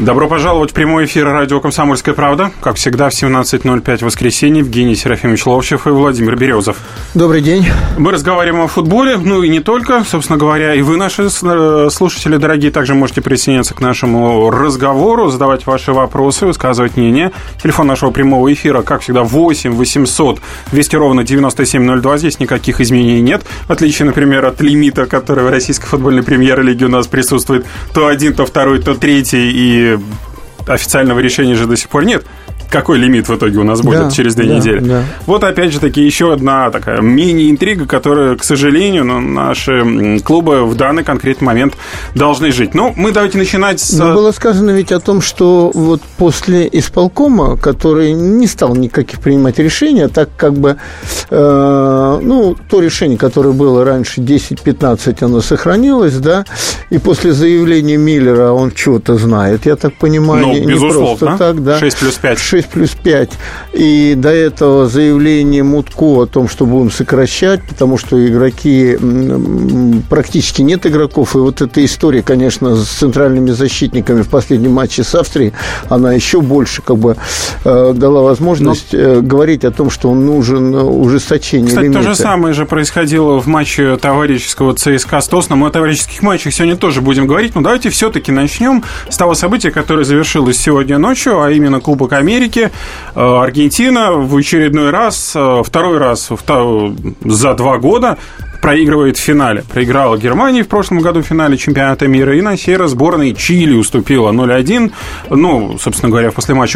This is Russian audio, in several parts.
Добро пожаловать в прямой эфир радио «Комсомольская правда». Как всегда, в 17.05 воскресенье Евгений Серафимович Ловчев и Владимир Березов. Добрый день. Мы разговариваем о футболе, ну и не только, собственно говоря. И вы, наши э, слушатели дорогие, также можете присоединяться к нашему разговору, задавать ваши вопросы, высказывать мнение. Телефон нашего прямого эфира, как всегда, 8 800 200 ровно 9702. Здесь никаких изменений нет. В отличие, например, от лимита, который в российской футбольной премьер-лиге у нас присутствует то один, то второй, то третий и официального решения же до сих пор нет какой лимит в итоге у нас будет да, через две да, недели. Да. Вот опять же таки еще одна такая мини-интрига, которая, к сожалению, ну, наши клубы в данный конкретный момент должны жить. Ну, мы давайте начинать с... Но было сказано ведь о том, что вот после исполкома, который не стал никаких принимать решения, так как бы, э, ну, то решение, которое было раньше 10-15, оно сохранилось, да, и после заявления Миллера он чего-то знает, я так понимаю, ну, не, безусловно. просто так, да. 6 плюс 5. 6 плюс 5. И до этого заявление Мутко о том, что будем сокращать, потому что игроки, практически нет игроков. И вот эта история, конечно, с центральными защитниками в последнем матче с Австрией, она еще больше как бы э, дала возможность Но... Э, говорить о том, что он нужен ужесточение Кстати, лимита. то же самое же происходило в матче товарищеского ЦСКА с Тосном. Мы о товарищеских матчах сегодня тоже будем говорить, но давайте все-таки начнем с того события, которое завершилось сегодня ночью, а именно Кубок Америки Америки. Э, Аргентина в очередной раз, э, второй раз за два года проигрывает в финале. Проиграла Германии в прошлом году в финале чемпионата мира, и на сей раз сборной Чили уступила 0-1. Ну, собственно говоря, в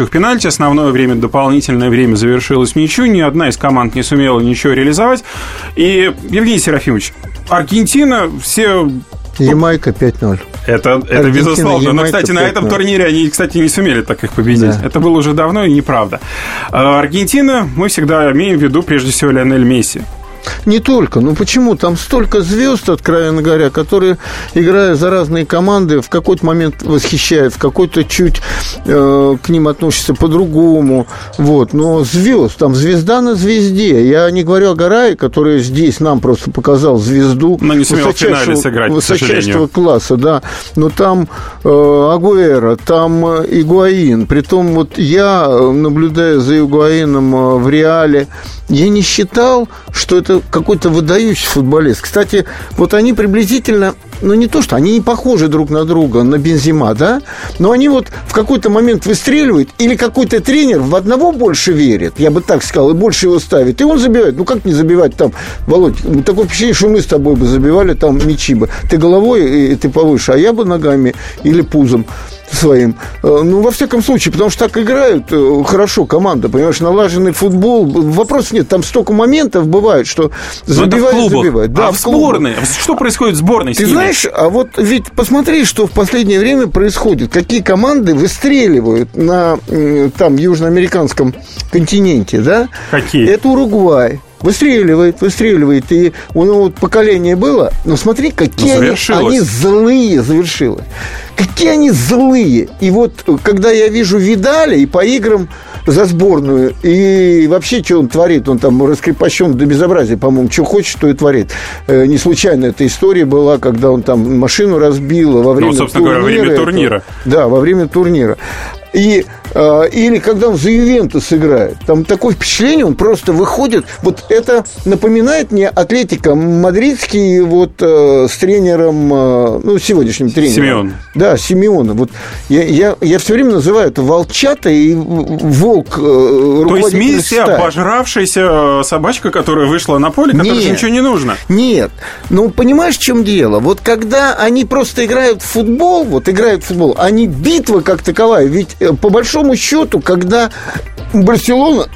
пенальти основное время, дополнительное время завершилось ничью. Ни одна из команд не сумела ничего реализовать. И, Евгений Серафимович, Аргентина, все Ямайка 5-0. Это, это безусловно. Но, кстати, на этом турнире они, кстати, не сумели так их победить. Да. Это было уже давно и неправда. А Аргентина, мы всегда имеем в виду, прежде всего, Лионель Месси. Не только. Ну почему? Там столько звезд, откровенно говоря, которые, играя за разные команды, в какой-то момент восхищают, в какой-то чуть э, к ним относятся по-другому. Вот. Но звезд, там звезда на звезде. Я не говорю о Гарае, который здесь нам просто показал звезду. Но не сумел в финале сыграть, высочайшего класса, да. Но там э, Агуэра, там э, Игуаин. Притом вот я, наблюдая за Игуаином э, в Реале, я не считал, что это какой-то выдающий футболист. Кстати, вот они приблизительно, ну не то, что они не похожи друг на друга, на Бензима, да, но они вот в какой-то момент выстреливают, или какой-то тренер в одного больше верит, я бы так сказал, и больше его ставит, и он забивает. Ну как не забивать там, Володь, ну, такое впечатление, что мы с тобой бы забивали там мячи бы. Ты головой, и ты повыше, а я бы ногами или пузом своим. Э, ну, во всяком случае, потому что так играют э, хорошо команда, понимаешь, налаженный футбол. Вопрос нет, там столько моментов бывает, что забивают, забивают. Да, а в, в сборной? Что происходит в сборной Ты знаешь, а вот ведь посмотри, что в последнее время происходит. Какие команды выстреливают на там южноамериканском континенте, да? Какие? Это Уругвай, Выстреливает, выстреливает. И у него вот поколение было. Но смотри, какие они, они злые завершилось. Какие они злые. И вот когда я вижу Видаля и по играм за сборную, и вообще, что он творит, он там раскрепощен до безобразия, по-моему, что хочет, то и творит. Э, не случайно эта история была, когда он там машину разбил во время ну, собственно турнира. Говоря, во время турнира. Это, да, во время турнира. И, или когда он за Ювентус играет. Там такое впечатление, он просто выходит. Вот это напоминает мне Атлетика Мадридский вот э, с тренером, э, ну, сегодняшним тренером. Симеон. Да, Симеона. Вот я, я, я все время называю это волчата и волк. Э, То есть Месси обожравшаяся собачка, которая вышла на поле, которой нет, ничего не нужно. Нет. Ну, понимаешь, в чем дело? Вот когда они просто играют в футбол, вот играют в футбол, они битва как таковая. Ведь Э, по большому счету, когда Барселона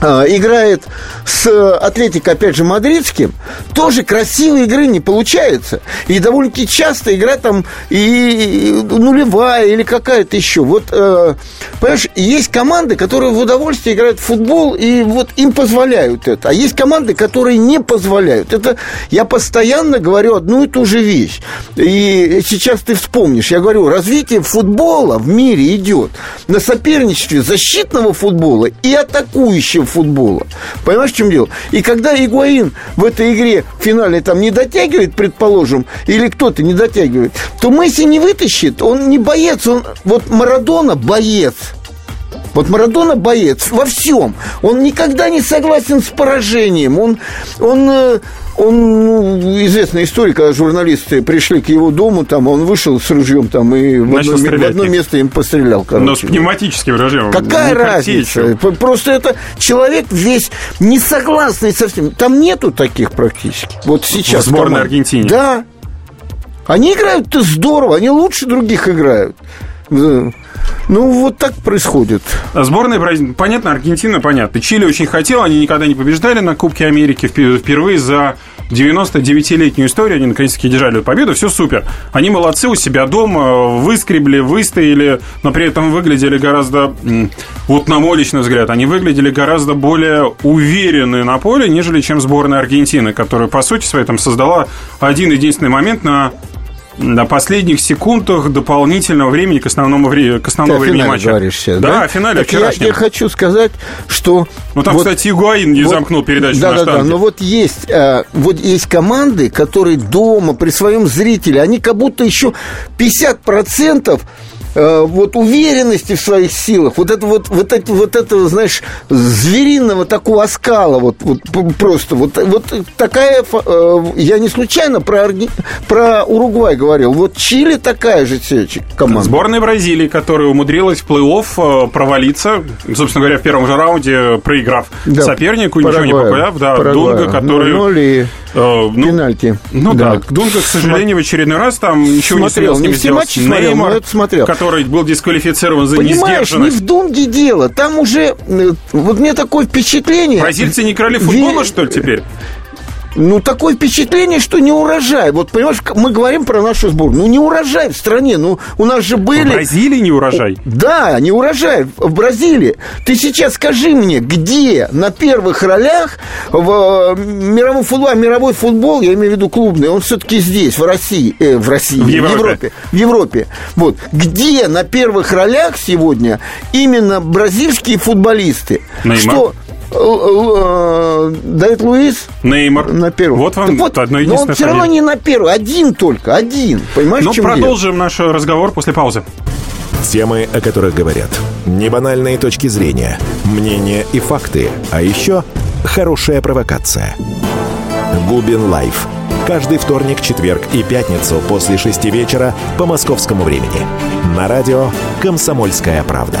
играет с Атлетико, опять же, мадридским, тоже красивой игры не получается. И довольно-таки часто игра там и нулевая или какая-то еще. Вот, э, понимаешь, есть команды, которые в удовольствие играют в футбол, и вот им позволяют это. А есть команды, которые не позволяют. Это я постоянно говорю одну и ту же вещь. И сейчас ты вспомнишь. Я говорю, развитие футбола в мире идет на соперничестве защитного футбола и атакующего футбола. Понимаешь, в чем дело? И когда Игуаин в этой игре в финале там не дотягивает, предположим, или кто-то не дотягивает, то Месси не вытащит, он не боец, он вот Марадона боец. Вот Марадона боец во всем. Он никогда не согласен с поражением. Он, он, э, он ну, известная история, когда журналисты пришли к его дому, там он вышел с ружьем там и в одно, в одно место им пострелял. Короче. Но с пневматическим ружьем. Какая разница? Просто это человек весь не согласный со всем. Там нету таких практически. Вот сейчас. В сборной Аргентине. Да. Они играют-то здорово, они лучше других играют. Ну, вот так происходит. Сборная Бразилии, понятно, Аргентина, понятно. Чили очень хотел, они никогда не побеждали на Кубке Америки впервые за 99-летнюю историю, они наконец-таки держали победу, все супер. Они молодцы у себя дома, выскребли, выстояли, но при этом выглядели гораздо, вот на мой личный взгляд, они выглядели гораздо более уверенные на поле, нежели чем сборная Аргентины, которая, по сути своей, там создала один единственный момент на на последних секундах дополнительного времени к основному, вре- к основному времени матча. Говоришь сейчас, да, да, финале так я, я хочу сказать, что... Ну, там, вот, кстати, Игуаин не вот, замкнул передачу да, на да, штанге. Да, но вот есть, а, вот есть команды, которые дома, при своем зрителе, они как будто еще 50% Э, вот уверенности в своих силах, вот это вот, вот это, вот это, знаешь, звериного такого оскала, вот, вот просто, вот, вот такая, э, я не случайно про, про Уругвай говорил, вот Чили такая же команда. Сборная Бразилии, которая умудрилась в плей-офф э, провалиться, собственно говоря, в первом же раунде, проиграв да. сопернику, Парагвай, ничего не показав, да, Парагвай. Дунга, который... 0 Э, ну, Пенальти. Ну да, да. Дунга, к сожалению, в очередной раз там ничего смотрел, не не все матчи смотрел, Неймар, смотрел. который был дисквалифицирован за Понимаешь, не в Дунге дело. Там уже, э, вот мне такое впечатление... Бразильцы не короли футбола, Ви... что ли, теперь? Ну, такое впечатление, что не урожай. Вот, понимаешь, мы говорим про нашу сборную. Ну, не урожай в стране. Ну, у нас же были... В Бразилии не урожай? Да, не урожай в Бразилии. Ты сейчас скажи мне, где на первых ролях в э, мировом футболе, мировой футбол, я имею в виду клубный, он все-таки здесь, в России, э, в России, в Европе. в Европе. В Европе. Вот. Где на первых ролях сегодня именно бразильские футболисты? Неймар. Что Давид Луис Неймар. На первом. Вот вам вот, одно Но он все равно не на первый, один только, один. Понимаешь, Ну, продолжим дело? наш разговор после паузы. Темы, о которых говорят. Небанальные точки зрения, мнения и факты. А еще хорошая провокация. Губин Live. Каждый вторник, четверг и пятницу после шести вечера по московскому времени. На радио «Комсомольская правда».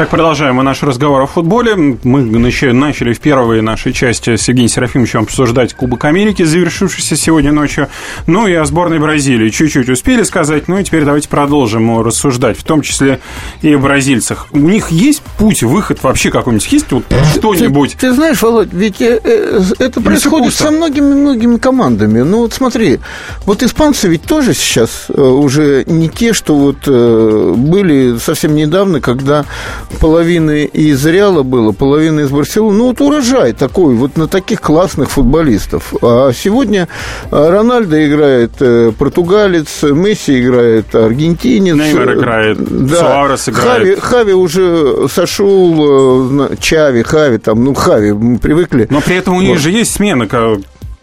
Так, продолжаем мы наш разговор о футболе. Мы начали в первой нашей части с Евгением Серафимовичем обсуждать Кубок Америки, завершившийся сегодня ночью. Ну и о сборной Бразилии чуть-чуть успели сказать. Ну и теперь давайте продолжим рассуждать, в том числе и о бразильцах. У них есть путь, выход вообще какой-нибудь? Есть вот что-нибудь? Ты, ты знаешь, Володь, ведь э, э, это происходит со многими-многими командами. Ну вот смотри, вот испанцы ведь тоже сейчас э, уже не те, что вот были совсем недавно, когда половины из Реала было, половина из Барселоны. Ну, вот урожай такой, вот на таких классных футболистов. А сегодня а, Рональдо играет э, португалец, Месси играет аргентинец. Неймар играет, да. Суарес играет. Хави, Хави уже сошел, э, Чави, Хави, там, ну, Хави, мы привыкли. Но при этом у них вот. же есть смена,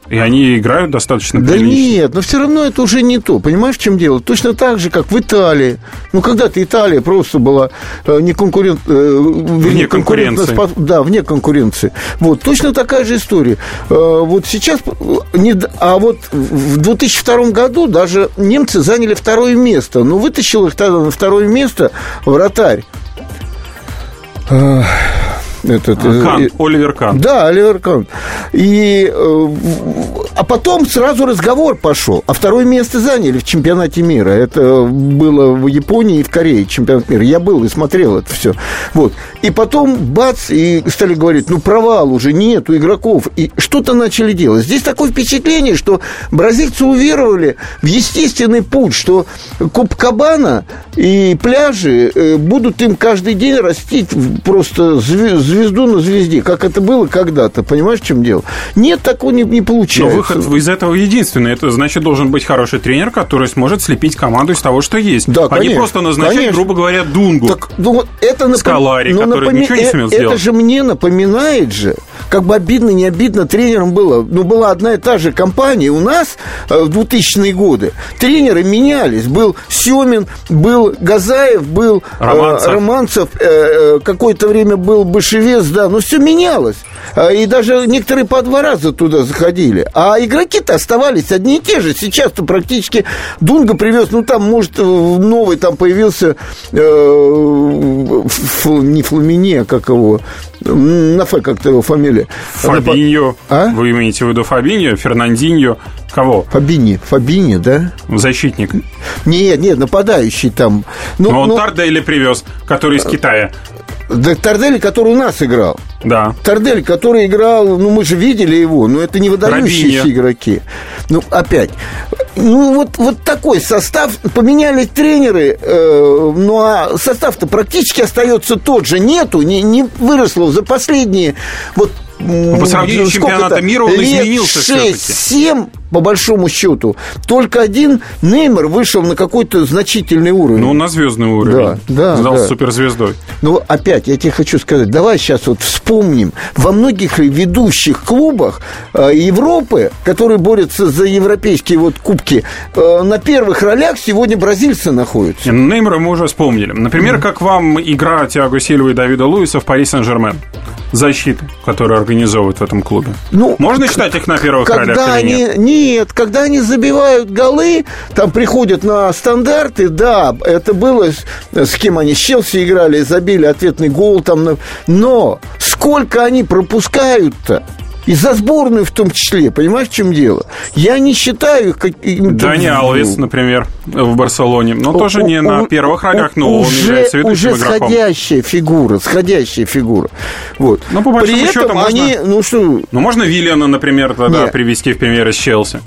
и они играют достаточно Да прилично. нет, но все равно это уже не то. Понимаешь, в чем дело? Точно так же, как в Италии. Ну, когда-то Италия просто была э, не конкурент... Э, вне конкуренции. Спас, да, вне конкуренции. Вот, точно такая же история. Э, вот сейчас... Не, а вот в 2002 году даже немцы заняли второе место. Ну, вытащил их тогда на второе место вратарь. Этот, э, Оливер Кан. Да, Оливер Кан. И, э, а потом сразу разговор пошел. А второе место заняли в чемпионате мира. Это было в Японии и в Корее чемпионат мира. Я был и смотрел это все. Вот. И потом бац, и стали говорить, ну провал уже нету игроков. И что-то начали делать. Здесь такое впечатление, что бразильцы уверовали в естественный путь, что Копкабана и пляжи э, будут им каждый день растить просто звезды звезду на звезде, как это было когда-то. Понимаешь, в чем дело? Нет, такого не, не получается. Но выход из этого единственный. Это значит, должен быть хороший тренер, который сможет слепить команду из того, что есть. Да, а конечно, не просто назначать, конечно. грубо говоря, Дунгу. Так, ну, это напом- Скалари, ну, который ничего не э- сумел Это сделать. же мне напоминает же, как бы обидно, не обидно тренером было. Ну, была одна и та же компания у нас э, в 2000-е годы. Тренеры менялись. Был Семин, был Газаев, был э, Романцев. Романцев, э, э, какое-то время был Башевец, да, но все менялось. А, И даже некоторые по два раза туда заходили. А игроки-то оставались одни и те же. Сейчас-то практически Дунга привез, ну там, может, новый там появился э, Фл- не Фламине, а как его, на Ф как-то его фамилия. Фабиньо. А? Вы имеете в виду Фабиньо, Фернандиньо? Кого? Фабини, Фабини, да? Защитник. Нет, нет, нападающий там. Ну, Но он ну, Тардели привез, который из Китая. Да, Тардели, который у нас играл. Да. Тардель, который играл, ну мы же видели его, но это не выдающиеся Робиньо. игроки. Ну, опять. Ну, вот, вот такой состав. Поменялись тренеры, э, ну, а состав-то практически остается тот же. Нету, не, не выросло за последние вот Ну, по сравнению с чемпионатом мира он изменился всё-таки. 6-7, по большому счету. Только один Неймар вышел на какой-то значительный уровень. Ну, на звездный уровень. Да, да, Стал да. суперзвездой. Ну, опять, я тебе хочу сказать, давай сейчас вот вспомним. Во многих ведущих клубах э, Европы, которые борются за европейские вот кубки, э, на первых ролях сегодня бразильцы находятся. Не, Неймара мы уже вспомнили. Например, как вам игра Тиаго Сильва и Давида Луиса в Пари Сен-Жермен? Защиты, которую организовывают в этом клубе. Ну, Можно считать их на первых Когда ролях или они, нет? нет? когда они забивают голы, там приходят на стандарты, да, это было, с, кем они с Челси играли, забили ответный гол там, но сколько они пропускают-то? И за сборную в том числе, понимаешь, в чем дело? Я не считаю их какими-то... Дани Алвес, например, в Барселоне. Но Ну, тоже не на У- первых ролях, у- но он уже, является ведущим уже игроком. сходящая фигура, сходящая фигура. Вот. Ну, по большому При счету, можно- они, ну что, Ну, можно Виллиана, например, тогда Не. привести в пример из Челси.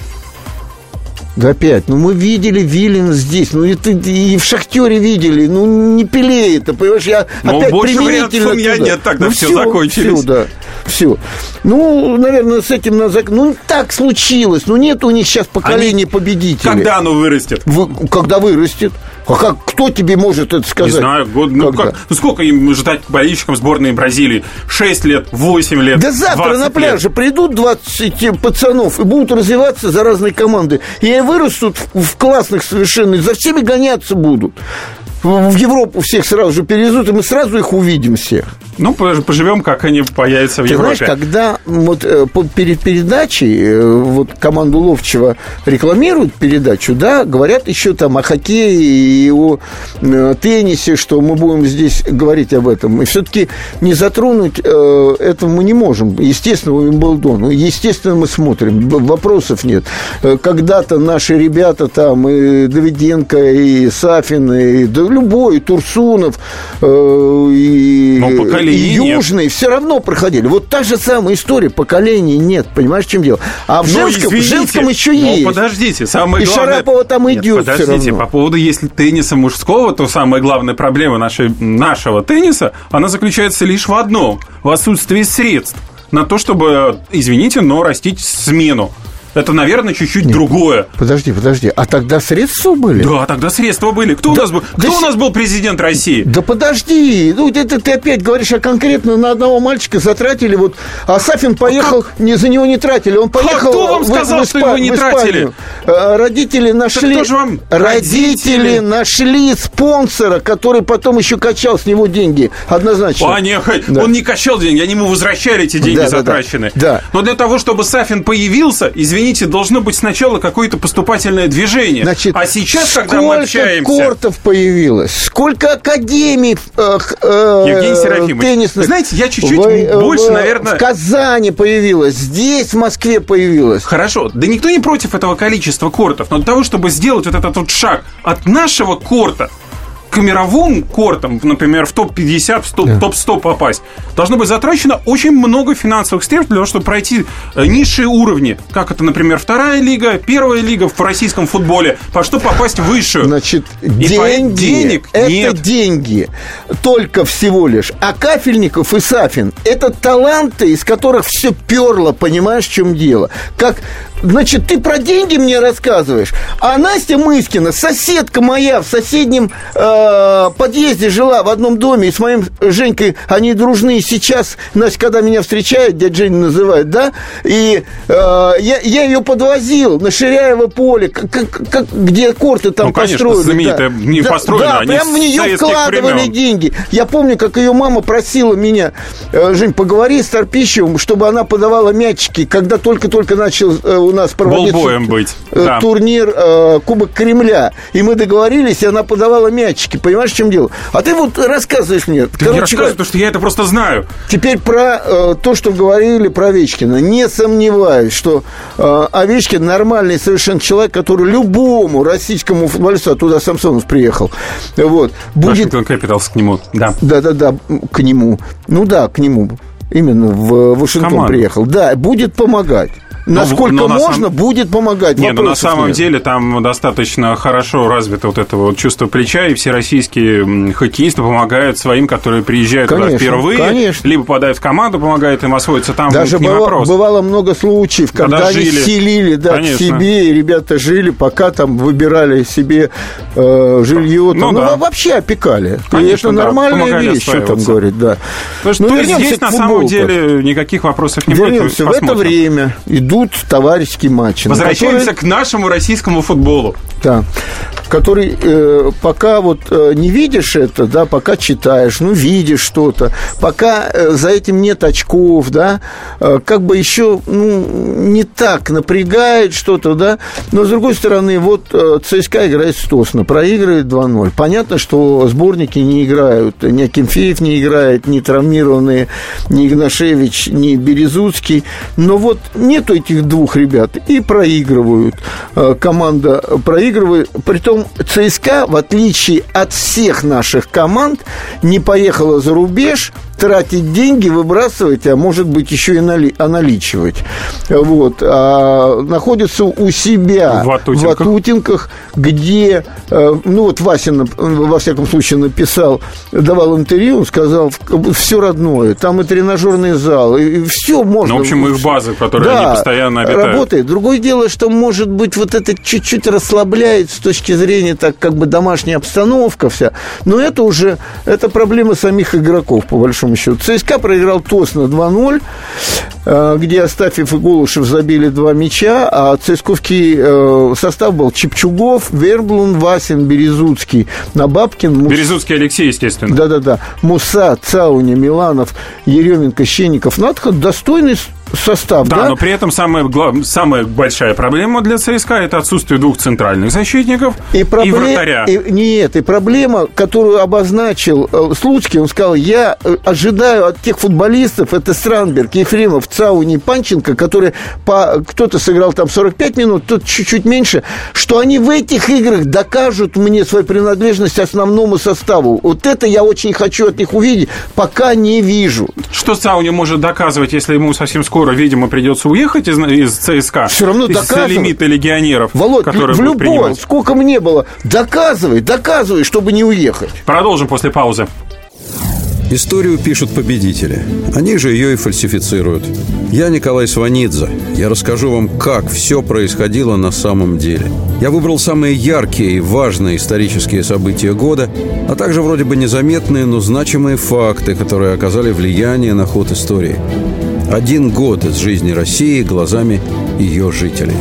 Да опять, ну мы видели Виллин здесь, ну это и в Шахтере видели, ну не Пеле это, понимаешь, я Но опять больше применительно вариантов у меня туда. нет, тогда ну, всё закончились. Все, да, все. Ну, наверное, с этим надо... зак- Ну, так случилось, ну нет у них сейчас поколения победителей. Когда оно вырастет? Вы- когда вырастет? А как, кто тебе может это сказать? Не знаю, год, ну, как, ну сколько им ждать болельщикам сборной Бразилии? 6 лет, 8 лет, Да завтра 20 на лет. пляже придут 20 пацанов и будут развиваться за разные команды. И вырастут в, в классных совершенно, и за всеми гоняться будут. В Европу всех сразу же перевезут, и мы сразу их увидим всех. Ну, пож- поживем, как они появятся в Ты Европе. знаешь, когда вот э, перед передачей э, вот команду Ловчева рекламируют передачу, да, говорят еще там о хоккее и о э, теннисе, что мы будем здесь говорить об этом. И все-таки не затронуть э, этого мы не можем. Естественно, Уимблдон. Ну, естественно, мы смотрим. Вопросов нет. Когда-то наши ребята там, и Давиденко, и Сафин, и любой, Турсунов, э, и, Но и нет. Южный, все равно проходили. Вот та же самая история, поколений нет, понимаешь, в чем дело? А в Но, женском, в извините, женском еще но есть. подождите, самое И главное... Шарапова там Нет, идет подождите, по поводу если тенниса мужского, то самая главная проблема нашей, нашего тенниса, она заключается лишь в одном, в отсутствии средств на то, чтобы, извините, но растить смену. Это, наверное, чуть-чуть другое. Подожди, подожди. А тогда средства были? Да, тогда средства были. Кто, у, нас был, да кто у с- нас был президент России? Да подожди, ну это ты опять говоришь, а конкретно на одного мальчика затратили, вот, а Сафин поехал, не, за него не тратили, он поехал... кто вам в- сказал, в что Испа- его не в тратили? Э, Родители нашли... кто же вам Родители родители? нашли спонсора, который потом еще качал с него деньги, однозначно. А, не, Да. он не качал деньги, они ему возвращали эти деньги Да, да, да. затраченные. Да. Но для того, чтобы Сафин появился, извините, должно быть сначала какое-то поступательное движение. Значит, а сейчас, когда мы сколько общаемся... кортов появилось, сколько академий э, э, Евгений Серафимович, теннисных. знаете, я чуть-чуть в- э, больше, в- наверное- В Казани появилось, здесь, в Москве появилось. Хорошо, да никто не против этого количества кортов, но для того, чтобы сделать вот этот вот шаг от нашего корта к мировым кортам, например, в топ-50, в топ- топ-100 попасть, должно быть затрачено очень много финансовых средств для того, чтобы пройти э, низшие уровни, как это, например, вторая лига, первая лига в российском футболе, по что попасть в высшую. Значит, И деньги, денег это нет. деньги только всего лишь. А Кафельников и Сафин – это таланты, из которых все перло, понимаешь, в чем дело. Как, значит, ты про деньги мне рассказываешь, а Настя Мыскина, соседка моя в соседнем э, подъезде жила в одном доме, и с моим Женькой они дружны сейчас. Настя, когда меня встречает, дядя Женя называет, да, и э, я, я ее подвозил на Ширяево поле, как, как- где корты там Ну, конечно, построили. знаменитая, не да, построена, да, они прям в нее вкладывали времен. деньги. Я помню, как ее мама просила меня, э, Жень, поговори с Торпищевым, чтобы она подавала мячики, когда только-только начал э, у нас проводиться Болбоем быть, э, да. турнир э, Кубок Кремля. И мы договорились, и она подавала мячики. Понимаешь, в чем дело? А ты вот рассказываешь мне. Ты не рассказывай, потому что я это просто знаю. Теперь про э, то, что говорили про Овечкина. Не сомневаюсь, что э, Овечкин нормальный совершенно человек, который любому российскому футболисту, оттуда Самсонов приехал, вот, будет... Вашингтон Капиталс к нему, да. Да-да-да, к нему. Ну да, к нему. Именно в Вашингтон приехал. Да, будет помогать. Насколько но на можно, самом- будет помогать. Не, ну на самом нет. деле там достаточно хорошо развито вот это вот чувство плеча, и все российские хоккеисты помогают своим, которые приезжают туда Конечно, впервые, конечно. либо попадают в команду, помогают им освоиться там, Даже не быва- вопрос. бывало много случаев, когда, Когда они жили. селили да, к себе, и ребята жили, пока там выбирали себе э, жилье. Ну там, да. во- вообще опекали. Конечно, это да, нормальная вещь, что там говорить, да. Потому что Ну, то есть вернемся здесь на самом деле никаких вопросов не будет. Вернемся. В это время идут товарищеские матчи. Возвращаемся которые- к нашему российскому футболу. Да. Который э, пока вот э, не видишь это, да, пока читаешь, ну, видишь что-то, пока э, за этим нет очков, да, э, как бы еще, ну, не так напрягает что-то, да, но, с другой стороны, вот э, ЦСКА играет с Тосно, проигрывает 2-0. Понятно, что сборники не играют, ни Акинфеев не играет, ни травмированные, ни Игнашевич, ни Березуцкий, но вот нету этих двух ребят и проигрывают. Э, Команда проигрывает, притом ЦСКА, в отличие от всех наших команд, не поехала за рубеж тратить деньги, выбрасывать, а может быть еще и нали- оналичивать. Вот. А находится у себя В Ватутинках. в Ватутинках, где, э, ну вот Вася, нап- во всяком случае, написал, давал интервью, он сказал, все родное, там и тренажерный зал, и все можно. Ну, в общем, их базы, которые они постоянно обитают. работает. Другое дело, что, может быть, вот это чуть-чуть расслабляет с точки зрения, так как бы домашняя обстановка вся, но это уже, это проблема самих игроков, по большому счету. ЦСКА проиграл ТОС на 2-0, э, где Астафьев и Голушев забили два мяча, а ЦСКовский э, состав был Чепчугов, Верблун, Васин, Березуцкий, Набабкин, Мус- Березутский Алексей, естественно. да-да-да. Муса, Цауни, Миланов, Еременко, Щенников. Надха достойный с- состав, Да, да? но при этом самая, гла- самая большая проблема для ЦСКА это отсутствие двух центральных защитников и, пробле- вратаря. и- нет, и проблема, которую обозначил э, он сказал, я э, ожидаю от тех футболистов, это Странберг, Ефремов, Цауни, Панченко, которые по, кто-то сыграл там 45 минут, тот чуть-чуть меньше, что они в этих играх докажут мне свою принадлежность основному составу. Вот это я очень хочу от них увидеть, пока не вижу. Что Сауни может доказывать, если ему совсем скоро, видимо, придется уехать из, из ЦСКА? Всё равно из доказывает. лимита легионеров, Володь, которые в любом, принимать. сколько мне было, доказывай, доказывай, чтобы не уехать. Продолжим после паузы. Историю пишут победители. Они же ее и фальсифицируют. Я Николай Сванидзе. Я расскажу вам, как все происходило на самом деле. Я выбрал самые яркие и важные исторические события года, а также вроде бы незаметные, но значимые факты, которые оказали влияние на ход истории. Один год из жизни России глазами ее жителей.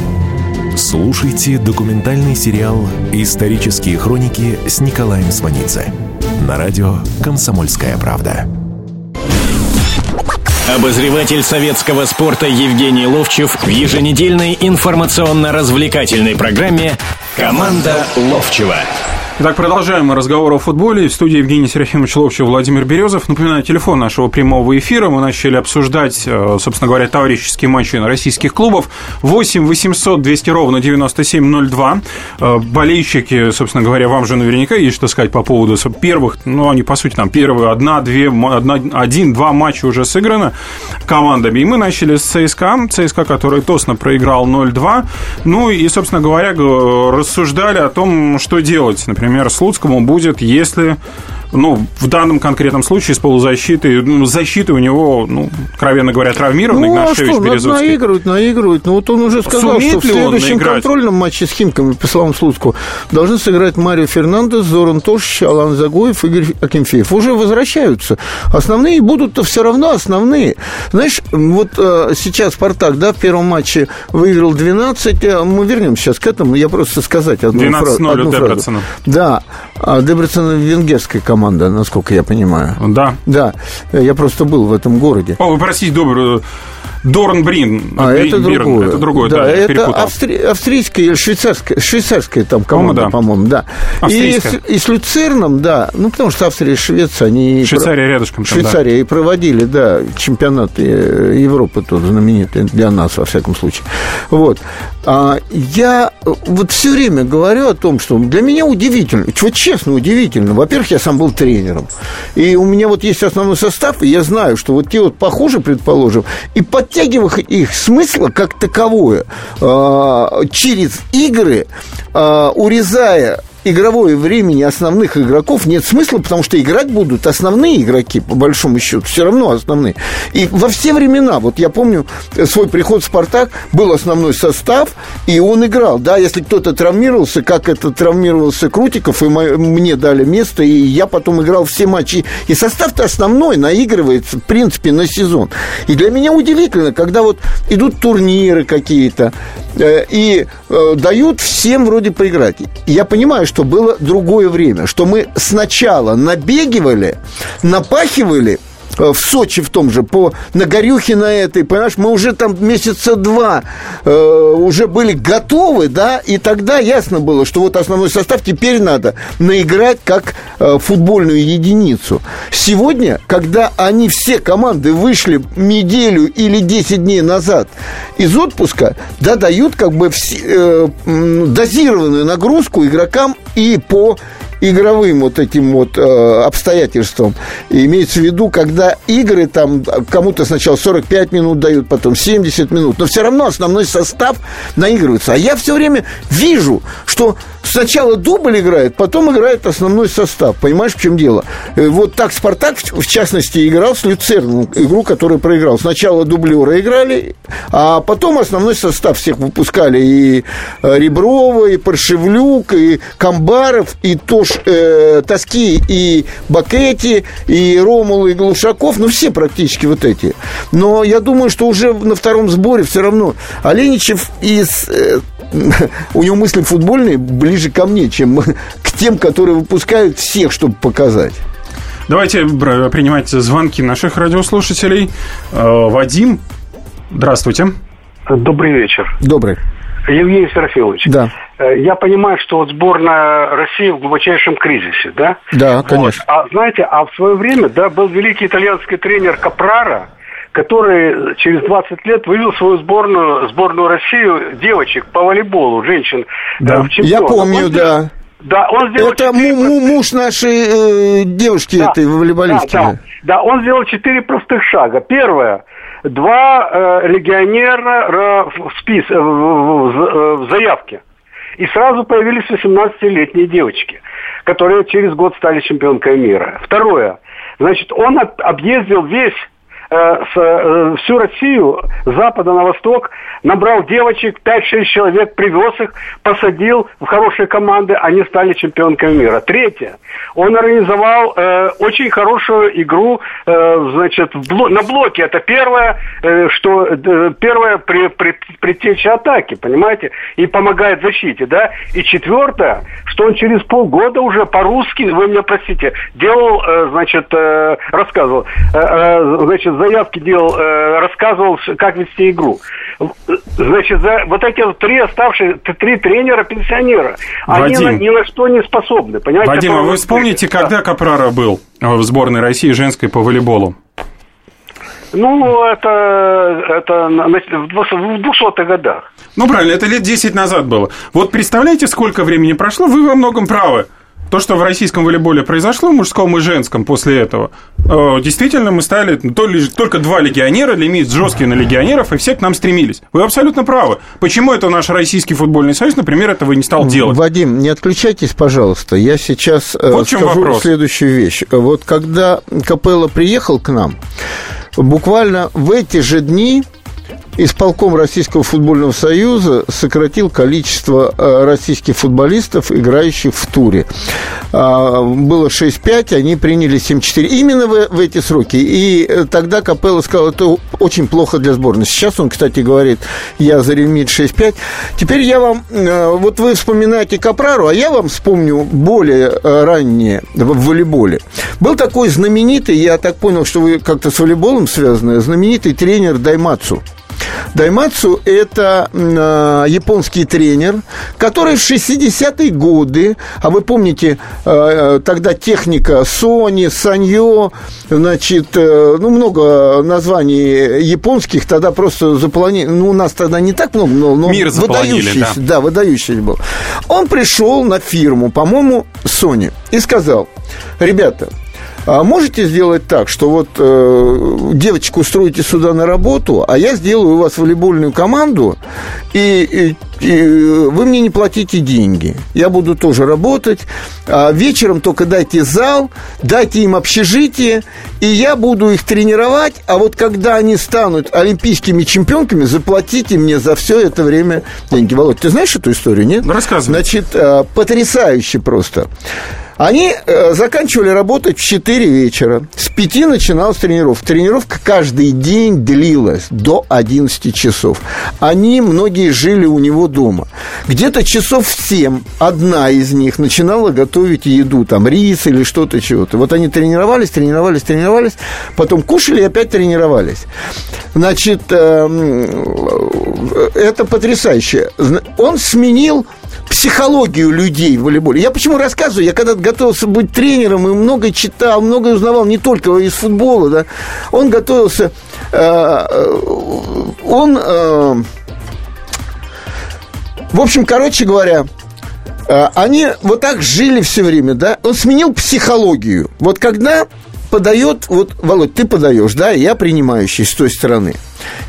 Слушайте документальный сериал «Исторические хроники» с Николаем Сванидзе на радио «Комсомольская правда». Обозреватель советского спорта Евгений Ловчев в еженедельной информационно-развлекательной программе «Команда Ловчева». Итак, продолжаем мы разговор о футболе. В студии Евгений Серафимович Ловчев, Владимир Березов. Напоминаю, телефон нашего прямого эфира. Мы начали обсуждать, э, собственно говоря, товарищеские матчи российских клубов. 8 800 200 ровно 9702. Э, болельщики, собственно говоря, вам же наверняка есть что сказать по поводу первых, ну, они, по сути, там, первые одна, две, одна, один, два матча уже сыграны командами. И мы начали с ЦСКА. ЦСКА, который тосно проиграл 0-2. Ну, и, собственно говоря, рассуждали о том, что делать. Например, например, Слуцкому будет, если ну, в данном конкретном случае с полузащитой, ну, защиты у него, ну, откровенно говоря, травмированный ну, Игнашевич а что, Березовский. наигрывать, наигрывать. Ну, вот он уже сказал, Сумеет что в следующем контрольном матче с Химками, по словам Слуцкого, должны сыграть Марио Фернандес, Зоран Тошич, Алан Загоев, Игорь Акинфеев. Уже возвращаются. Основные будут-то все равно основные. Знаешь, вот э, сейчас «Спартак», да, в первом матче выиграл 12, э, мы вернемся сейчас к этому, я просто сказать одну, фразу, одну фразу. Да, а Дебрецена венгерская команда команда, насколько я понимаю. Да. Да, я просто был в этом городе. О, вы простите, добрую Дорнбрин. А, Брин, это другое. Это другое, да. да это австри... австрийская или швейцарская, швейцарская там команда, да. по-моему, да. И с, и с Люцерном, да, ну, потому что Австрия и Швеция, они... Швейцария рядышком. Там, Швейцария да. и проводили, да, чемпионат э, Европы тот знаменитый, для нас, во всяком случае. Вот. А я вот все время говорю о том, что для меня удивительно, вот честно удивительно. Во-первых, я сам был тренером. И у меня вот есть основной состав, и я знаю, что вот те вот похуже, предположим, и под подтягивая их смысла как таковое а, через игры, а, урезая игровое времени основных игроков нет смысла, потому что играть будут основные игроки, по большому счету, все равно основные. И во все времена, вот я помню свой приход в «Спартак», был основной состав, и он играл. Да, если кто-то травмировался, как это травмировался Крутиков, и мне дали место, и я потом играл все матчи. И состав-то основной наигрывается, в принципе, на сезон. И для меня удивительно, когда вот идут турниры какие-то, э, и дают всем вроде поиграть. Я понимаю, что было другое время, что мы сначала набегивали, напахивали, Э, в Сочи в том же, по на горюхе на этой, понимаешь, мы уже там месяца два э, уже были готовы, да, и тогда ясно было, что вот основной состав теперь надо наиграть как э, футбольную единицу. Сегодня, когда они все команды вышли неделю или 10 дней назад из отпуска, да, дают как бы все, э, дозированную нагрузку игрокам и по игровым вот этим вот э, обстоятельствам. И имеется в виду, когда игры там кому-то сначала 45 минут дают, потом 70 минут, но все равно основной состав наигрывается. А я все время вижу, что сначала дубль играет, потом играет основной состав. Понимаешь, в чем дело? Э, вот так «Спартак», в частности, играл с Люцерном, игру, которую проиграл. Сначала дублеры играли, а потом основной состав всех выпускали. И э, Реброва, и Паршевлюк, и Камбаров, и Тош э, Тоски, и Бакетти, и Ромул, и Глушаков. Ну, все практически вот эти. Но я думаю, что уже на втором сборе все равно Оленичев из... Э, у него мысли футбольные ближе ко мне, чем к тем, которые выпускают всех, чтобы показать. Давайте принимать звонки наших радиослушателей. Э, Вадим, здравствуйте. Добрый вечер. Добрый. Евгений Серафимович. Да. Э, я понимаю, что вот сборная России в глубочайшем кризисе, да? Да, конечно. Вот. А знаете, а в свое время, да, был великий итальянский тренер Капрара, который через 20 лет вывел свою сборную, сборную Россию девочек по волейболу, женщин. Э, да. Я помню, он, да. Да, он сделал Это 4... муж нашей э, девушки да, этой волейболистки. Да, да, да, он сделал четыре простых шага. Первое. Два э, легионера в, спис, в, в, в, в заявке. И сразу появились 18-летние девочки, которые через год стали чемпионкой мира. Второе. Значит, он объездил весь с, э, всю Россию с запада на восток, набрал девочек, 5-6 человек, привез их, посадил в хорошие команды, они стали чемпионками мира. Третье, он организовал э, очень хорошую игру э, значит, бло- на блоке. Это первое, э, что э, первое при, при, предтеча атаки, понимаете, и помогает защите, да. И четвертое, что он через полгода уже по-русски, вы меня простите, делал, э, значит, э, рассказывал, э, э, значит, заявки делал, э, рассказывал, как вести игру. Значит, за вот эти вот три оставшие, три тренера пенсионера, они на, ни на что не способны, понимаете? Вадим, а вы вспомните, Да. когда Капрара был в сборной России женской по волейболу? Ну, это, это в 200-х годах. Ну, правильно, это лет 10 назад было. Вот представляете, сколько времени прошло? Вы во многом правы. То, что в российском волейболе произошло, мужском и женском после этого, э, действительно мы стали то ли- только два легионера, лимит жесткий на легионеров, и все к нам стремились. Вы абсолютно правы. Почему это наш Российский футбольный союз, например, этого не стал делать? Вадим, не отключайтесь, пожалуйста. Я сейчас э, Вот скажу вопрос. следующую вещь. Вот когда Капелло приехал к нам, буквально в эти же дни исполком Российского футбольного союза сократил количество э, российских футболистов, играющих в туре. А, Было 6-5, они приняли 7-4. Именно в, в эти сроки. И э, тогда Капелло сказал, это очень плохо для сборной. Сейчас он, кстати, говорит, я за лимит 6-5. Теперь я вам, э, вот вы вспоминаете Капрару, а я вам вспомню более раннее в волейболе. Был такой знаменитый, я так понял, что вы как-то с волейболом связаны, знаменитый тренер Даймацу. Даймацу – это э, японский тренер, который в 60-е годы, а вы помните, э, тогда техника Sony, Саньо, значит, э, ну, много названий японских, тогда просто заполонили, ну, у нас тогда не так много, но, но Мир выдающийся, да, выдающийся был. Он пришел на фирму, по-моему, Sony, и сказал, ребята, а можете сделать так, что вот э, девочку устроите сюда на работу, а я сделаю у вас волейбольную команду, и, и- и вы мне не платите деньги. Я буду тоже работать. А вечером только дайте зал, дайте им общежитие, и я буду их тренировать. А вот когда они станут олимпийскими чемпионками, заплатите мне за все это время деньги. Володь, ты знаешь эту историю, нет? Ну, рассказывай. Значит, э, потрясающе просто. Они э, заканчивали работать в 4 вечера. С 5 начиналась тренировка. Тренировка каждый день длилась до 11 часов. Они, многие, жили у него дома. Где-то часов в 7 одна из них начинала готовить еду, там, рис или что-то, чего-то. Вот они тренировались, тренировались, тренировались, потом кушали и опять тренировались. Значит, э, м, это потрясающе. Он сменил психологию людей в волейболе. Я почему рассказываю? Я когда готовился быть тренером и много читал, много узнавал не только из футбола, да. Он готовился, э, э, он, э, в общем, короче говоря, э, они вот так жили все время, да. Он сменил психологию. Вот когда подает, вот, Володь, ты подаешь, да, я принимающий с той стороны.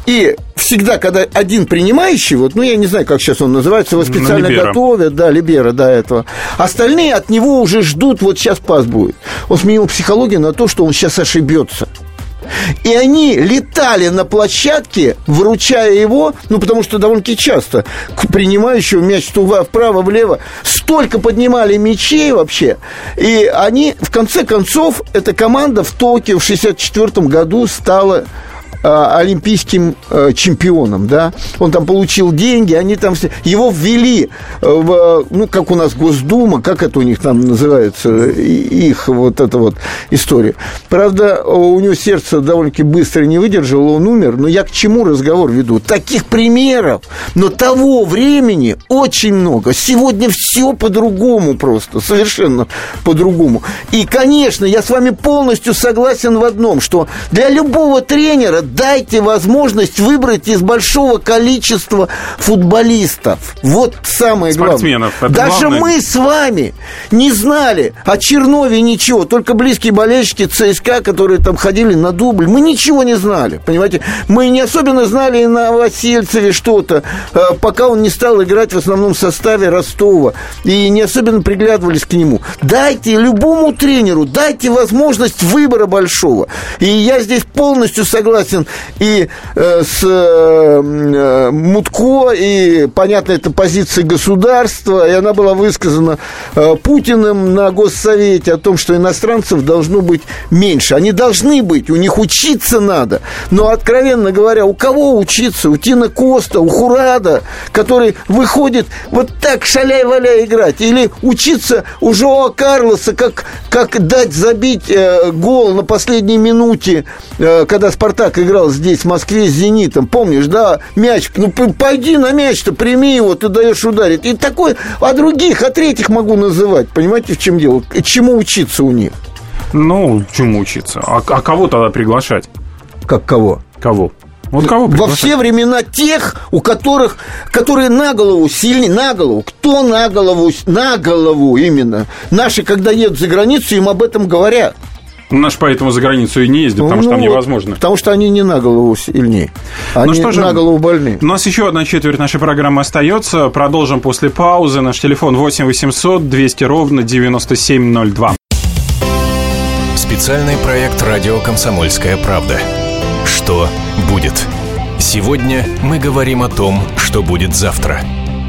И всегда, когда один принимающий, вот, ну, я не знаю, как сейчас он называется, его специально либеро. готовят, да, Либера до этого. Остальные от него уже ждут, вот сейчас пас будет. Он сменил психологию на то, что он сейчас ошибется. И они летали на площадке, выручая его, ну, потому что довольно-таки часто к принимающему мяч туда, вправо, влево, столько поднимали мячей вообще. И они, в конце концов, эта команда в Токио в 64 году стала олимпийским э, чемпионом, да, он там получил деньги, они там все, его ввели э, в, ну, как у нас Госдума, как это у них там называется, их вот эта вот история. Правда, у него сердце довольно-таки быстро не выдержало, он умер, но я к чему разговор веду? Таких примеров, но того времени очень много. Сегодня все по-другому просто, совершенно по-другому. И, конечно, я с вами полностью согласен в одном, что для любого тренера дайте возможность выбрать из большого количества футболистов. Вот самое главное. Спортсменов, это Даже главное. мы с вами не знали о Чернове ничего, только близкие болельщики ЦСКА, которые там ходили на дубль, мы ничего не знали, понимаете? Мы не особенно знали и на Васильцеве что-то, э, пока он не стал играть в основном составе Ростова, и не особенно приглядывались к нему. Дайте любому тренеру, дайте возможность выбора большого. И я здесь полностью согласен согласен и э, с э, Мутко, и, понятно, это позиция государства, и она была высказана э, Путиным на Госсовете о том, что иностранцев должно быть меньше. Они должны быть, у них учиться надо. Но, откровенно говоря, у кого учиться? У Тина Коста, у Хурада, который выходит вот так шаляй-валяй играть. Или учиться у Жоа Карлоса, как, как дать забить э, гол на последней минуте, э, когда Спартак играл здесь, в Москве, с Зенитом. Помнишь, да? Мяч, ну пойди на мяч-то, прими его, ты даешь ударить. И такой, а других, а третьих могу называть. Понимаете, в чем дело? Чему учиться у них? Ну, чему учиться? А, а кого тогда приглашать? Как кого? Кого? Вот кого Во все времена тех, у которых, которые на голову сильнее, на голову. Кто на голову, на голову именно. Наши, когда едут за границу, им об этом говорят. Наш поэтому за границу и не ездит, потому ну, что там невозможно. Потому что они не на голову сильнее. Они ну что же, на голову больны. У нас еще одна четверть нашей программы остается. Продолжим после паузы. Наш телефон 8 800 200 ровно 9702. Специальный проект «Радио Комсомольская правда». Что будет? Сегодня мы говорим о том, что будет завтра.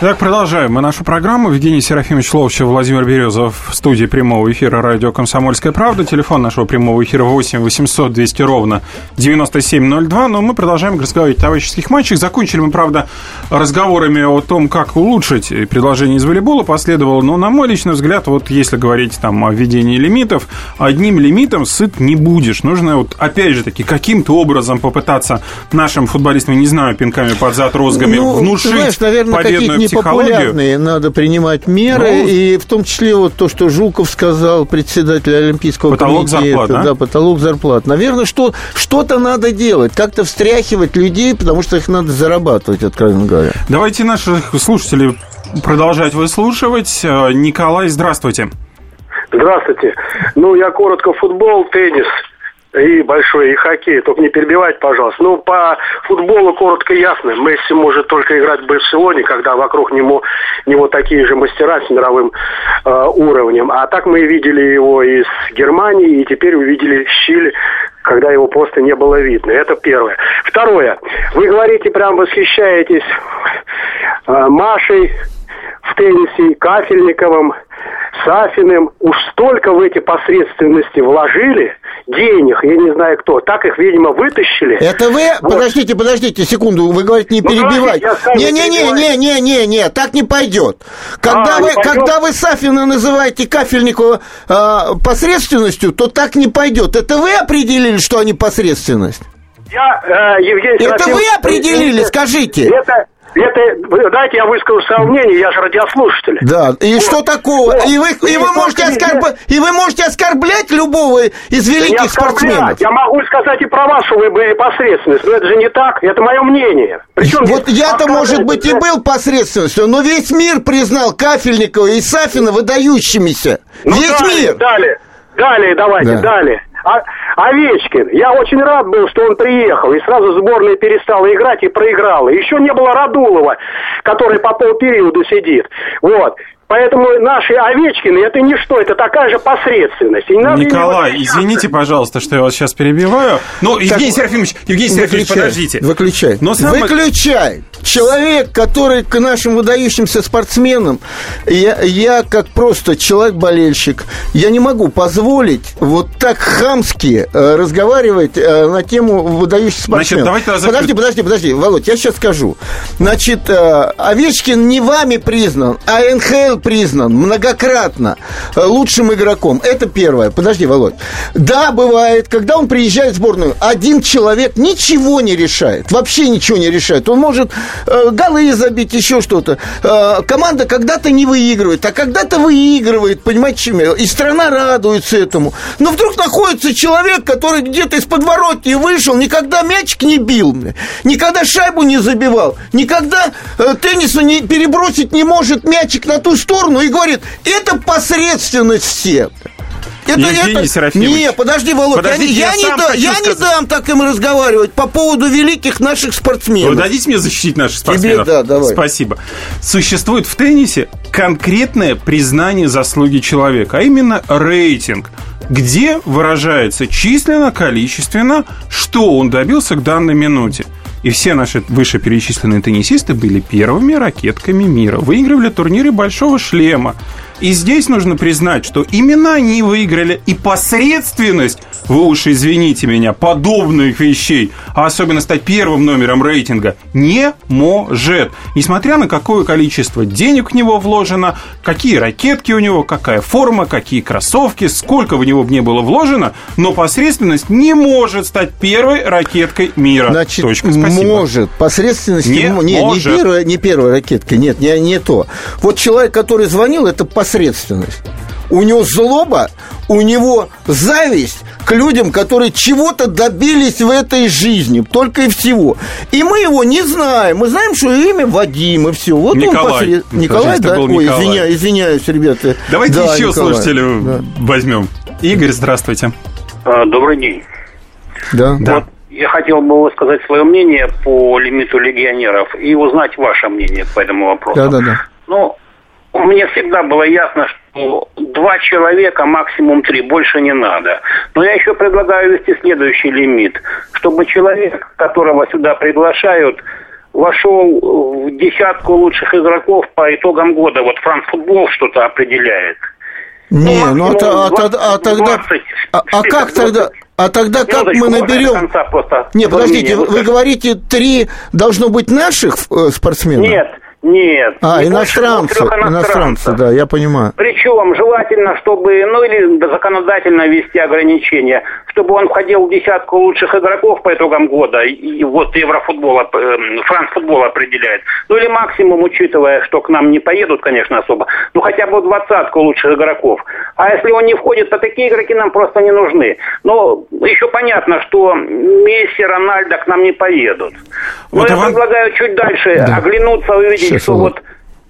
Так, продолжаем мы нашу программу. Евгений Серафимович Ловчев, Владимир Березов в студии прямого эфира радио «Комсомольская правда». Телефон нашего прямого эфира 8 800 200 ровно 9702. Но мы продолжаем разговаривать о товарищеских матчах. Закончили мы, правда, разговорами о том, как улучшить предложение из волейбола последовало. Но, на мой личный взгляд, вот если говорить там о введении лимитов, одним лимитом сыт не будешь. Нужно вот, опять же таки, каким-то образом попытаться нашим футболистам, не знаю, пинками под зад, розгами, ну, внушить знаешь, наверное, победную непопулярные надо принимать меры, ну, и в том числе вот то, что Жуков сказал, председатель Олимпийского потолок комитета. Зарплат, да? да, потолок зарплат. Наверное, что, что-то надо делать, как-то встряхивать людей, потому что их надо зарабатывать, откровенно говоря. Давайте наших слушателей продолжать выслушивать. Э, Николай, здравствуйте. Здравствуйте. Ну, я коротко футбол, теннис – и большой, и хоккей. Только не перебивать, пожалуйста. Ну, по футболу коротко ясно. Месси может только играть в Барселоне, когда вокруг него, него такие же мастера с мировым э, уровнем. А так мы видели его из Германии, и теперь увидели Чили, когда его просто не было видно. Это первое. Второе. Вы говорите, прям восхищаетесь э, Машей в теннисе, Кафельниковым, Сафиным. Уж столько в эти посредственности вложили – денег, я не знаю кто. Так их, видимо, вытащили. Это вы? Вот. Подождите, подождите секунду, вы говорите не ну, перебивать. Не-не-не-не-не-не, так не пойдет. Когда, а, вы, когда вы Сафина называете Кафельникова э, посредственностью, то так не пойдет. Это вы определили, что они посредственность? Я, э, Евгений Это вы определили, скажите. Это, это, дайте я выскажу свое мнение, я же радиослушатель. Да, и вот. что такого? Вот. И, вы, и, вы можете оскорб... и вы можете оскорблять любого из великих спортсменов. Я могу сказать и про вас, что вы были посредственность, но это же не так, это мое мнение. Причем вот я-то, может быть, и был посредственностью, но весь мир признал Кафельникова и Сафина выдающимися. Ну, весь далее, мир. Далее, далее, давайте, да. далее. А, Овечкин, я очень рад был, что он приехал, и сразу сборная перестала играть и проиграла. Еще не было Радулова, который по полпериода сидит. Вот. Поэтому наши Овечкины это ничто, это такая же посредственность. И Николай, извините, пожалуйста, что я вас сейчас перебиваю. Но, Евгений так, Серафимович, Евгений Серафимович, подождите. Выключай. Но самое... Выключай. Человек, который к нашим выдающимся спортсменам, я, я как просто человек-болельщик, я не могу позволить вот так хамски э, разговаривать э, на тему выдающихся спортсменов. Значит, давайте подожди, подожди, подожди, Володь, я сейчас скажу. Значит, э, Овечкин не вами признан, а НХЛ признан многократно э, лучшим игроком. Это первое. Подожди, Володь. Да, бывает, когда он приезжает в сборную, один человек ничего не решает. Вообще ничего не решает. Он может э, голы забить, еще что-то. Э, команда когда-то не выигрывает, а когда-то выигрывает, понимаете, чем я? И страна радуется этому. Но вдруг находится человек, который где-то из подворотни вышел, никогда мячик не бил, никогда шайбу не забивал, никогда э, теннису не перебросить не может мячик на ту сторону и говорит, это посредственность все. Это, Евгений это... Серафимович. Не, подожди, Володь, Подождите, я, я, я, не, да, я не дам так им разговаривать по поводу великих наших спортсменов. Вы дадите мне защитить наших спортсменов? Тебе, да, давай. Спасибо. Существует в теннисе конкретное признание заслуги человека, а именно рейтинг где выражается численно, количественно, что он добился к данной минуте. И все наши вышеперечисленные теннисисты были первыми ракетками мира. Выигрывали турниры Большого шлема. И здесь нужно признать, что именно они выиграли и посредственность, вы уж извините меня, подобных вещей, а особенно стать первым номером рейтинга, не может. Несмотря на какое количество денег в него вложено, какие ракетки у него, какая форма, какие кроссовки, сколько в него бы не было вложено, но посредственность не может стать первой ракеткой мира. Значит, Точка, спасибо. может. Посредственность не, не, может. не, первая, не первая ракетка, нет, не, не то. Вот человек, который звонил, это посредственность. У него злоба, у него зависть к людям, которые чего-то добились в этой жизни, только и всего. И мы его не знаем. Мы знаем, что имя Вадим, и все. Вот Николай. он посред... Николай, да? Ой, Николай. Извиняюсь, извиняюсь, ребята. Давайте да, еще Николай. слушателя да. возьмем. Игорь, здравствуйте. А, добрый день. Да. да. Вот я хотел бы высказать свое мнение по лимиту легионеров и узнать ваше мнение по этому вопросу. Да, да, да. Ну, мне всегда было ясно, что два человека, максимум три, больше не надо. Но я еще предлагаю ввести следующий лимит, чтобы человек, которого сюда приглашают, вошел в десятку лучших игроков по итогам года. Вот Франц Футбол что-то определяет. Не, ну, ну а, 20, а, а, тогда... 20, а, а как тогда... А тогда как мы наберем... Не, подождите, вы, вы говорите, три должно быть наших э, спортсменов? Нет, нет. А, не иностранцы, иностранцы, да, я понимаю. Причем желательно, чтобы, ну или законодательно ввести ограничения, чтобы он входил в десятку лучших игроков по итогам года, и вот Еврофутбола, э, Францфутбол определяет. Ну или максимум, учитывая, что к нам не поедут, конечно, особо, ну хотя бы двадцатку лучших игроков. А если он не входит, то такие игроки нам просто не нужны. Но еще понятно, что Месси, Рональдо к нам не поедут. Но вот я вам... предлагаю чуть дальше да. оглянуться, увидеть Сейчас, что вот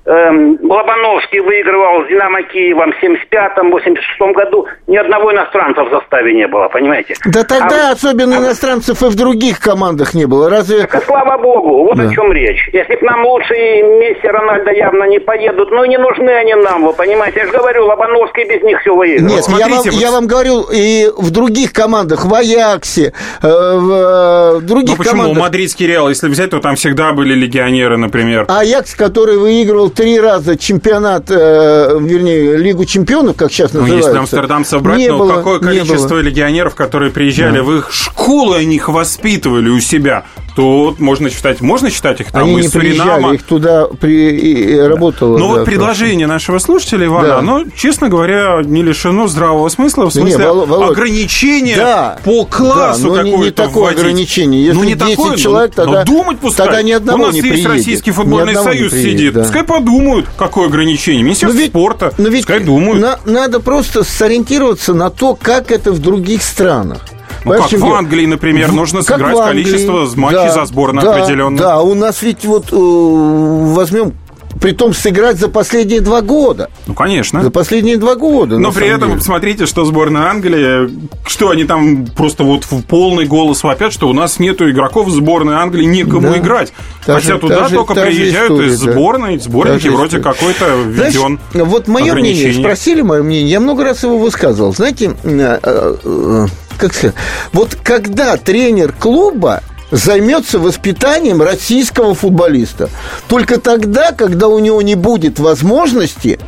эм, Лобановский выигрывал с «Динамо» Киевом в 75-86 году, ни одного иностранца в заставе не было, понимаете? Да тогда а, особенно а, иностранцев и в других командах не было, разве... Так, слава богу, вот да. о чем речь. Если к нам лучшие Месси, Рональдо явно не поедут, ну не нужны они нам, вы понимаете? Я же говорю, Лобановский без них все выиграл. Нет, Смотрите, я, вам, вот... я вам говорю, и в других командах, в Аяксе, э, в, э, в других ну, почему? командах... Мадридский Реал, если взять, то там всегда были легионеры, например. Аякс, который выигрывал три раза чемпионат, э, вернее, Лигу чемпионов, как сейчас называется. Ну, если Амстердам собрать, не ну, было, какое количество легионеров, которые приезжали да. в их школу, они их воспитывали у себя то можно считать, можно считать их там Они из не приезжали, их туда при, и работало. Но да, вот предложение просто. нашего слушателя Ивана, да. оно, честно говоря, не лишено здравого смысла, в смысле не, Володь, ограничения да, по классу да, но не, не такое вводить. ограничение. Если ну, не 10 такое, человек, но, тогда, но думать пускай. тогда ни одного У нас не есть приедет. Российский футбольный союз приедет, сидит. Да. Пускай подумают, какое ограничение. Министерство но ведь, спорта, но ведь пускай думают. На, надо просто сориентироваться на то, как это в других странах. Ну, как в Англии, например, в, нужно сыграть количество матчей да, за сборную да, определенное. Да, у нас ведь вот э, возьмем притом сыграть за последние два года. Ну, конечно. За последние два года. Но при этом, деле. смотрите, что сборная Англии, что они там просто вот в полный голос вопят, что у нас нету игроков в сборной Англии, некому да. играть. Та Хотя же, туда же, только приезжают история, из сборной, да. сборники вроде какой-то введен Знаешь, Вот мое мнение, спросили мое мнение, я много раз его высказывал. Знаете, э, э, как сказать, вот когда тренер клуба займется воспитанием российского футболиста. Только тогда, когда у него не будет возможности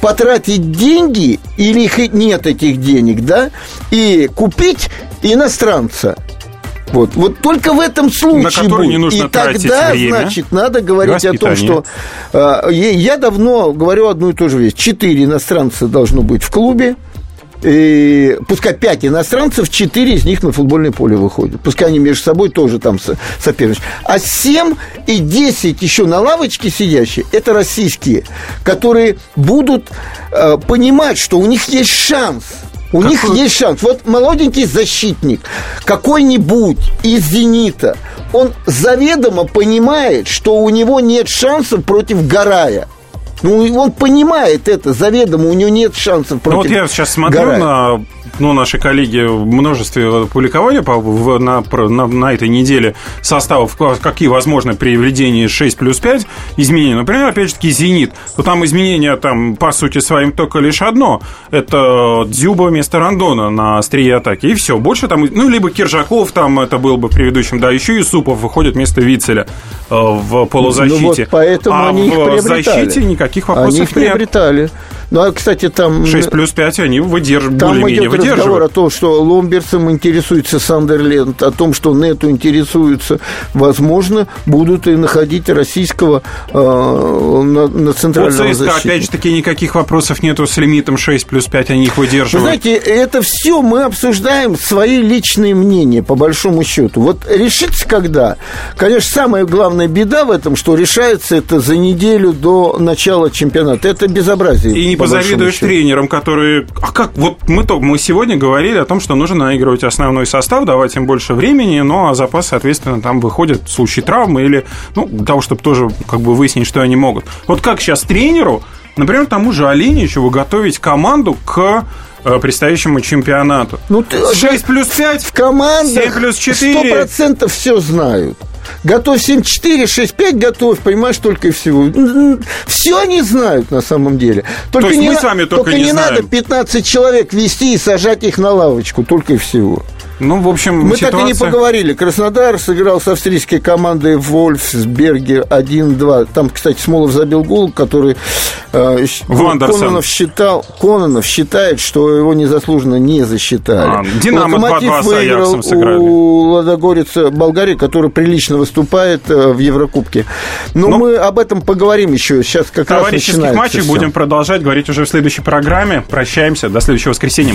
потратить деньги, или их нет этих денег, да, и купить иностранца. Вот, вот только в этом случае будет. не нужно И тогда, время. значит, надо говорить о том, что э, я давно говорю одну и ту же вещь. Четыре иностранца должно быть в клубе. И пускай пять иностранцев, четыре из них на футбольное поле выходят. Пускай они между собой тоже там со- соперничают. А семь и десять еще на лавочке сидящие, это российские, которые будут э, понимать, что у них есть шанс. У них есть шанс. Вот молоденький защитник какой-нибудь из «Зенита», он заведомо понимает, что у него нет шансов против Гарая. Ну, он понимает это заведомо, у него нет шансов против Ну вот я сейчас смотрю Гарая. на ну, наши коллеги в множестве публиковали по- в- на, на, на этой неделе составов, ка- какие возможны при введении 6 плюс 5 изменения. Например, опять же таки, «Зенит». То там изменения, там, по сути своим, только лишь одно. Это Дзюба вместо Рандона на острие атаки. И все. Больше там, ну, либо Киржаков там, это был бы предыдущим, да, еще Юсупов выходит вместо Вицеля э, в полузащите. Ну, вот поэтому а они их в защите никаких Они вопросов их нет. приобретали. Ну, а, кстати, там... 6 плюс 5 они выдерживают, Там более-менее идет разговор о выдерживают. том, что Ломберсом интересуется Сандерленд, о том, что Нету интересуется. Возможно, будут и находить российского э, на, на Вот центрального ЦСКА, защитника. опять же таки, никаких вопросов нету с лимитом 6 плюс 5, они их Вы выдерживают. знаете, это все мы обсуждаем свои личные мнения, по большому счету. Вот решится когда? Конечно, самая главная беда в этом, что решается это за неделю до начала чемпионата. Это безобразие. И не позавидуешь счету. тренерам, которые... А как? Вот мы, то, мы сегодня говорили о том, что нужно наигрывать основной состав, давать им больше времени, ну, а запас, соответственно, там выходит в случае травмы или, ну, для того, чтобы тоже как бы выяснить, что они могут. Вот как сейчас тренеру, например, тому же Оленичеву готовить команду к э, предстоящему чемпионату? Ну, ты- 6 плюс 5? В командах 7 плюс 4. процентов все знают. Готовь 7-4, 6-5 готовь, понимаешь, только и всего. Все они знают на самом деле. Только есть не мы с вами только не не знаем. надо 15 человек вести и сажать их на лавочку, только и всего. Ну, в общем, Мы так и не ситуация- поговорили. Краснодар сыграл с австрийской командой в Вольфсберге 1-2. Там, кстати, Смолов забил гол, который э. Кононов считал, Кононов считает, что его незаслуженно не засчитали. А, «Динамо» Локомотив 2-2 с выиграл Аяксом сыграли. у Ладогорица Болгарии, который прилично выступает э, в Еврокубке. Но Ну, мы об этом поговорим еще. Сейчас как раз начинается матчей всё. будем продолжать говорить уже в следующей программе. Прощаемся. До следующего воскресенья.